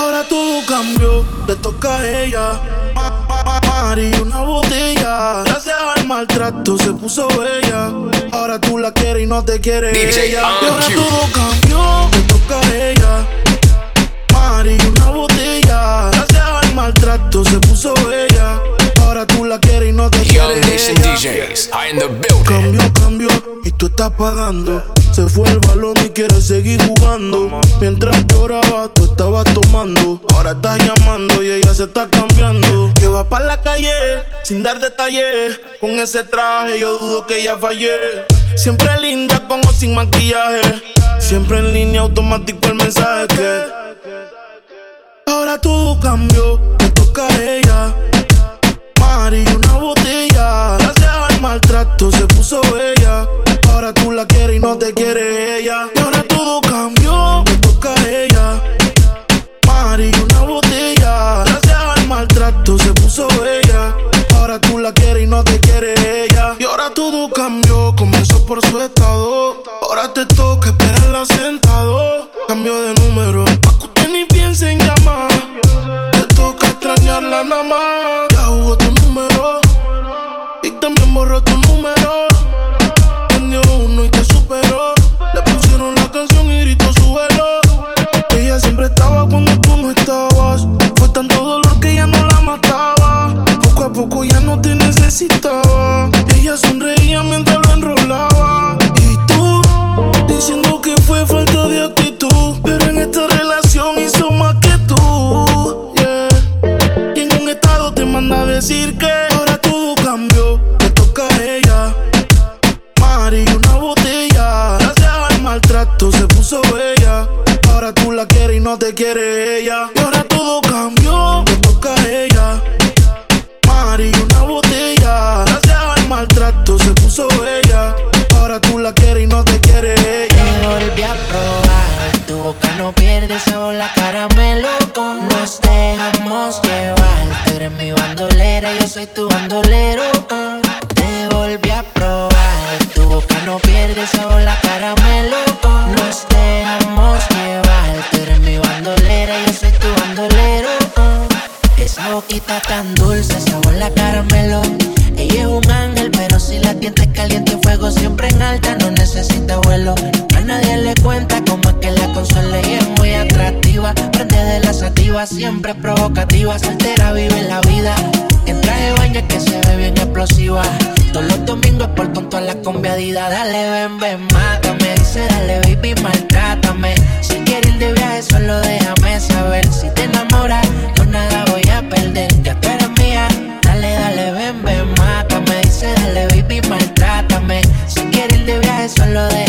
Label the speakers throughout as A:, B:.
A: Ahora todo cambió, le toca a ella. Mari, una botella. Gracias al maltrato se puso bella. Ahora tú la quieres y no te quiere ella. Y ahora todo cambió, le toca a ella. Mari, una botella. Gracias al maltrato se puso bella. Ahora tú la quieres y no te quiere ella. Cambio, cambio y tú estás pagando. Se fue el balón y quiere seguir jugando. Mientras lloraba, tú estabas tomando. Ahora estás llamando y ella se está cambiando. Que va para la calle sin dar detalles. Con ese traje yo dudo que ella fallé. Siempre linda con o sin maquillaje. Siempre en línea automático el mensaje que. Ahora todo cambió, me toca a ella. Mari, una botella. Gracias al maltrato se puso bella. Ahora tú la quieres y no te quiere ella. Y ahora todo cambió, me toca a ella. Mari, una botella. Gracias al maltrato se puso bella. Ahora tú la quieres y no te quiere ella. Y ahora todo cambió, comenzó por su estado. La
B: sativa, siempre provocativa. Soltera vive la vida. En traje de baño que se ve bien explosiva. Todos los domingos por tonto a la conviadida. Dale, ven, ven, mátame. Dice, dale, baby, maltrátame. Si quieres ir de viaje, solo déjame saber. Si te enamoras, no nada voy a perder. Ya tú eres mía. Dale, dale, ven, ven, mátame. Dice, dale, baby, maltrátame. Si quieres ir de viaje, solo déjame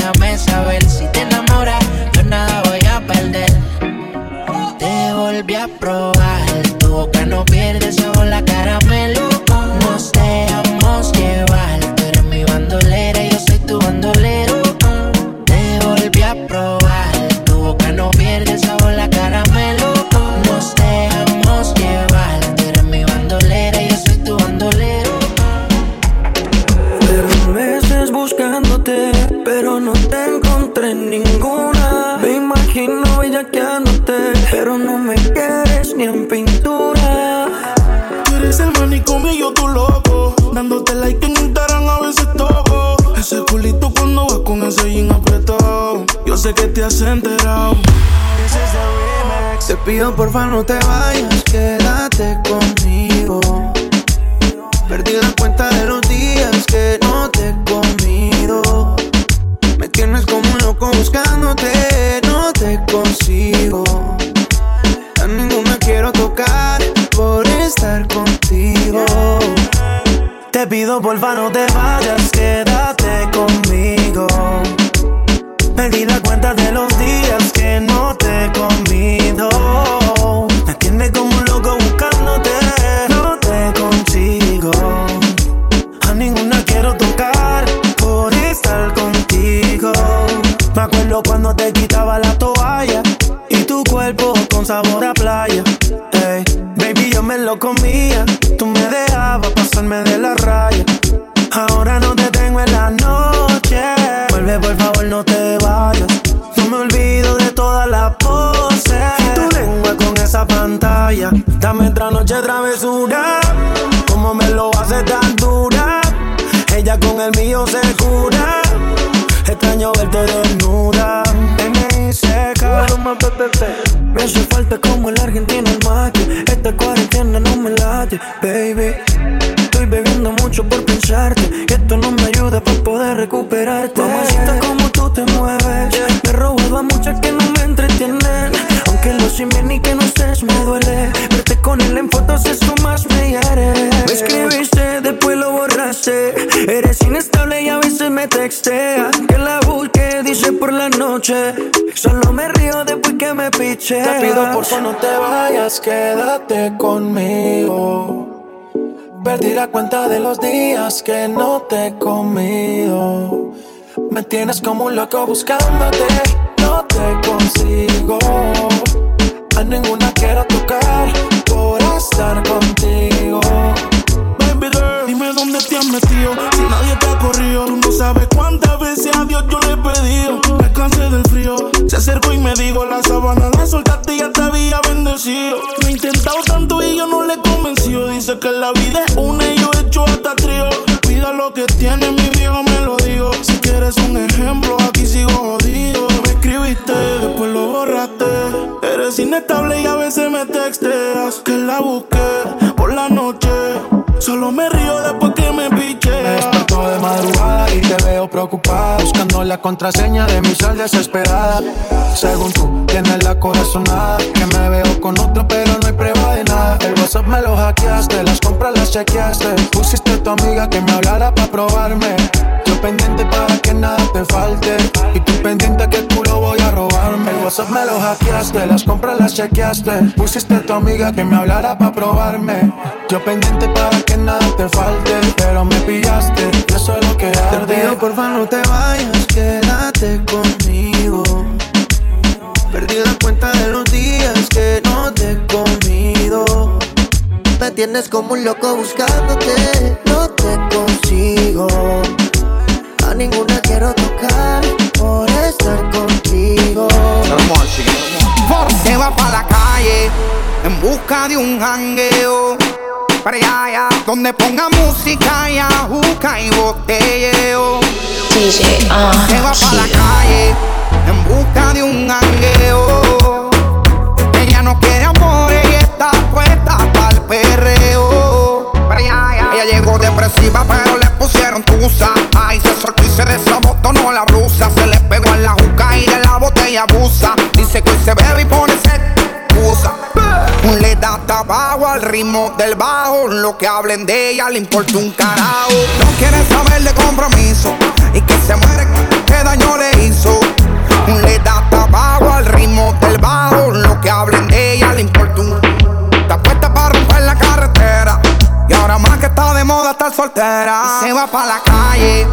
C: Pido porfa no te vayas, quédate conmigo. Perdí la cuenta de los días que no te he comido. Me tienes como un loco buscándote, no te consigo. Ahora no te tengo en la noche. Vuelve, por favor, no te vayas. No me olvido de todas las
D: esa pantalla. Dame otra noche travesura. Como me lo hace tan dura. Ella con el mío se cura. Extraño verte desnuda. En seca. Me hace falta como el argentino el mate. Esta cuarentena no me late, baby. Estoy bebiendo mucho por pensarte. Esto no me ayuda para poder recuperarte. Mamacita, como tú te mueves. Me he muchas que no me entretienen. Aunque lo sin bien y que no estés me duele. Verte con él en fotos, eso más me hiere. Me escribiste, después lo borraste. Eres inestable y a veces me textea. Que la busque, dice por la noche. Solo me río después que me piche. Te pido por favor no te vayas, quédate conmigo. Perdí la cuenta de los días que no te he comido. Me tienes como un loco buscándote, no te consigo. A ninguna quiero tocar por estar contigo.
A: Baby girl, dime dónde te has metido. Si nadie te ha corrido, tú no sabes cuántas veces a Dios yo le he pedido. Me cansé del frío. Se acercó y me dijo: La sábana la soltaste y ya te había bendecido. Me he intentado tanto y yo no le he. Que la vida es una y yo he hecho hasta trío. Cuida lo que tiene, mi viejo me lo digo. Si quieres un ejemplo, aquí sigo jodido. Me escribiste, después lo borraste. Eres inestable y a veces me texteas. Que la busqué por la noche. Solo me río después que
D: Buscando la contraseña de mi sal desesperada. Según tú, tienes la corazonada. Que me veo con otro, pero no hay prueba de nada. El WhatsApp me lo hackeaste, las compras las chequeaste. Pusiste a tu amiga que me hablara para probarme. Yo pendiente para que nada te falte. Y tú pendiente que tú lo voy a robarme. WhatsApp me lo hackeaste, las compras las chequeaste. Pusiste a tu amiga que me hablara para probarme. Yo pendiente para que nada te falte. Pero me pillaste, y eso es lo que arde. Te pido porfa no te vayas, quédate conmigo. Perdí la cuenta de los días que no te he comido.
E: Me tienes como un loco buscándote, no te consigo. A ninguna quiero tocar por estar contigo.
F: Se va para la calle en busca de un jangueo. Para allá, donde ponga música y ajuca y botelleo.
G: DJ
F: Se va para la calle en busca de un jangueo. Ella no quiere amor y está puesta para el perreo. Para allá. Ella llegó depresiva, pero le pusieron tusa. Ay, se soltó y se desabotonó la botella abusa. Dice que hoy se bebe y pone excusa. Le da tabaco al ritmo del bajo. Lo que hablen de ella le importa un carajo. No quiere saber de compromiso. Y que se muere, qué daño le hizo. Le da tabaco al ritmo del bajo. Lo que hablen de ella le importa un. Está puesta para romper la carretera. Y ahora más que está de moda estar soltera. Y se va para la calle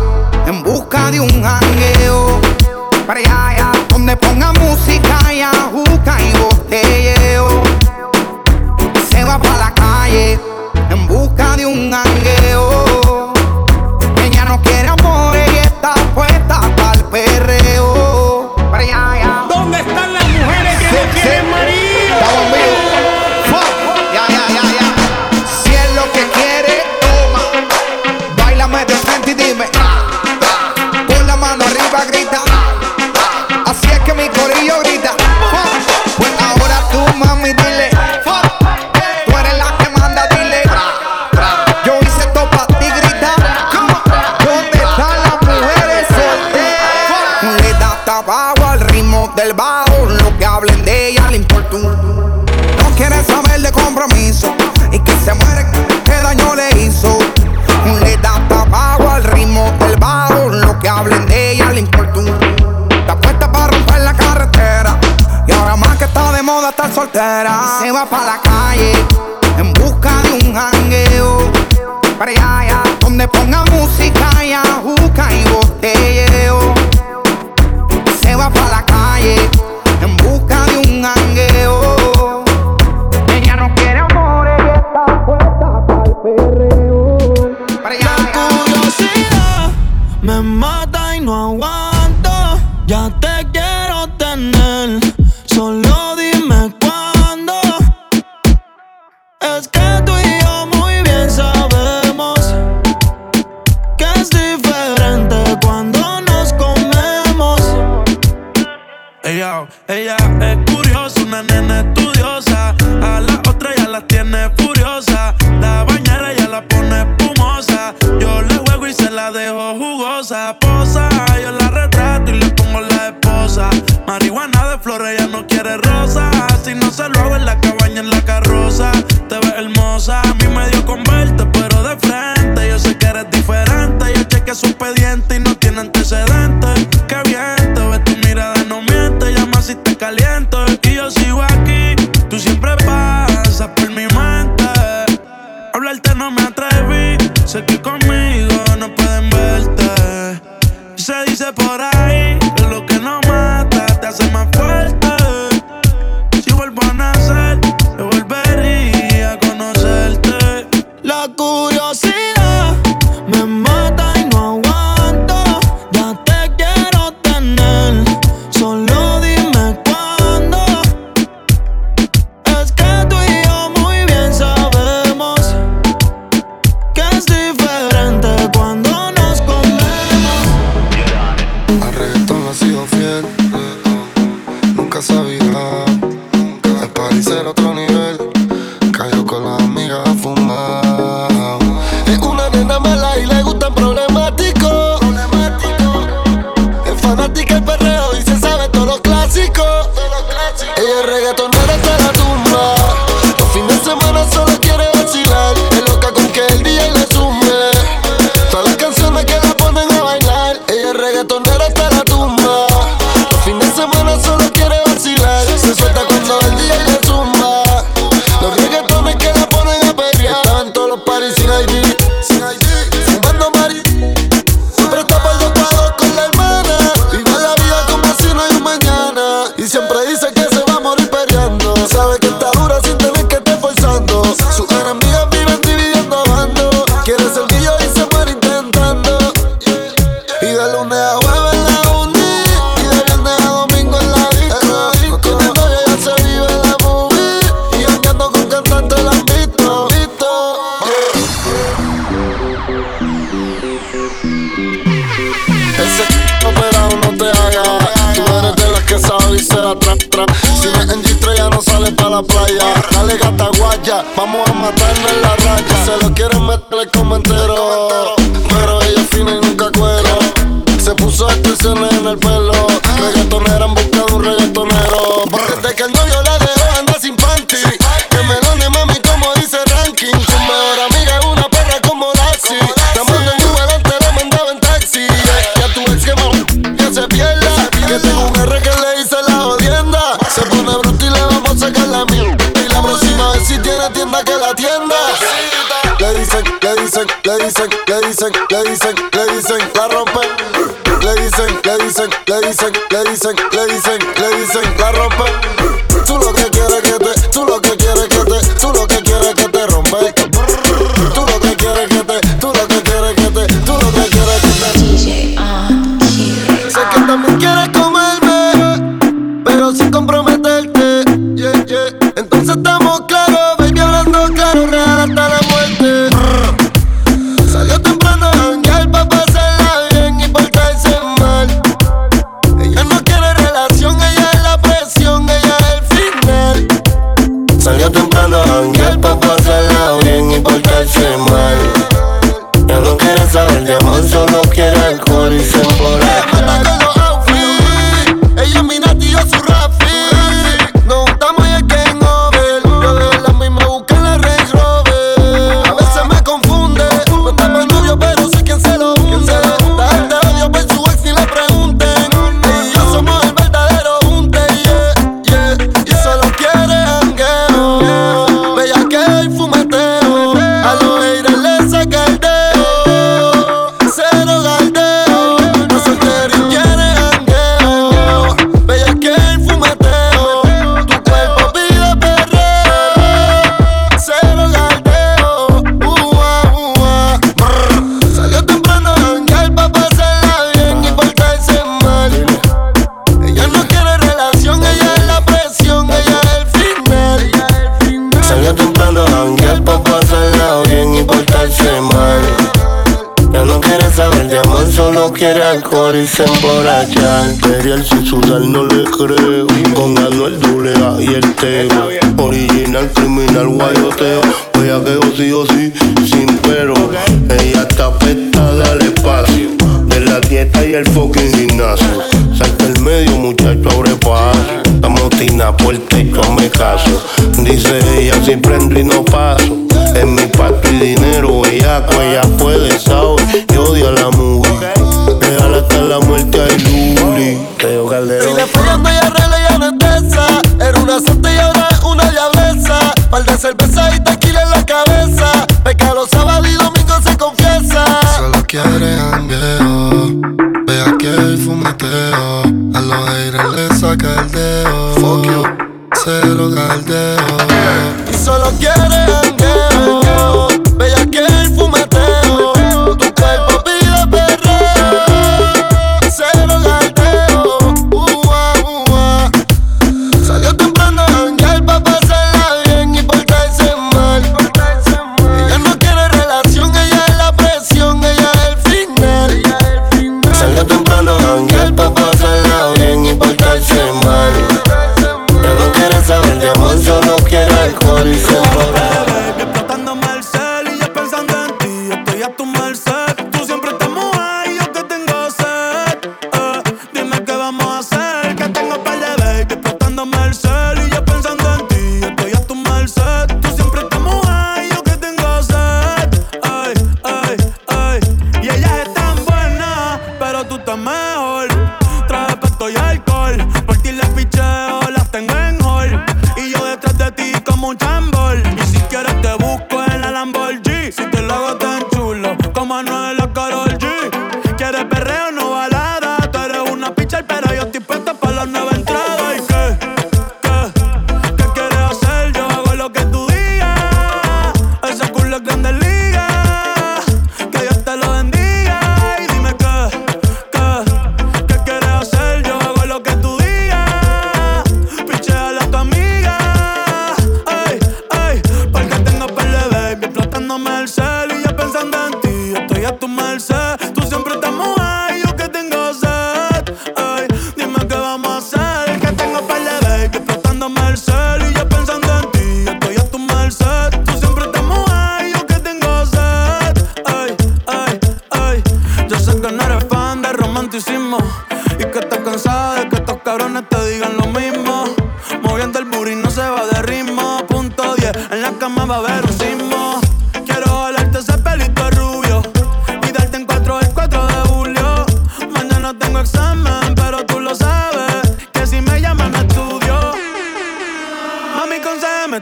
F: en busca de un jangueo. Allá, allá, donde ponga música y ajuca y botelleo. Se va para la calle soltera. Se va ella no quiere
H: rosas. Si no se lo hago en la cabaña, en la carroza. Te ves hermosa, a mí me dio con verte, pero de frente. Yo sé que eres diferente. Yo chequeé su expediente y no tiene antecedentes.
I: none playa. Dale gata guaya, vamos a matarnos en la raya. Se lo quieren meter el comentero, pero ella fina y nunca cuero. Se puso extensiones en el pelo, reggaetonera en la tienda que la tienda. Le dicen, le dicen, le dicen, le dicen, le dicen, le dicen, la rompen. Le dicen, le dicen, le dicen, le dicen, le dicen, le dicen, la rompen. alcohol y se emborracha. Imperial sin sudar no le creo. Con Anuel Dulea y el Teo. Original, criminal, guayoteo. Voy a que sí o sí, sin pero. Ella está afectada al espacio. De la dieta y el fucking gimnasio. Salta el medio, muchacho, abre paso. Estamos tina por el techo, me caso. Dice ella, si prendo y no paso. En mi pato y dinero, ella, ella puede
J: par de cerveza y
H: te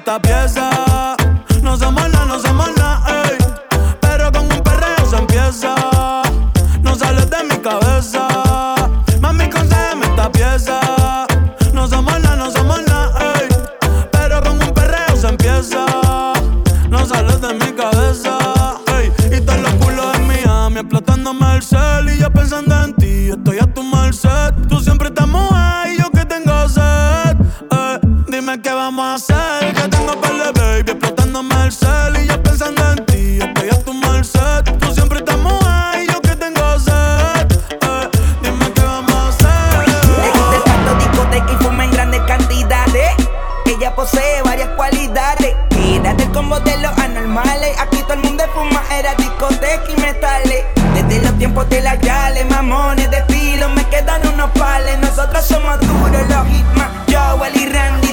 H: Tá esta pieza
K: Hotel Ayale, mamones de estilo, me quedan unos pales. Nosotros somos duros, los Hitman, Joel y Randy.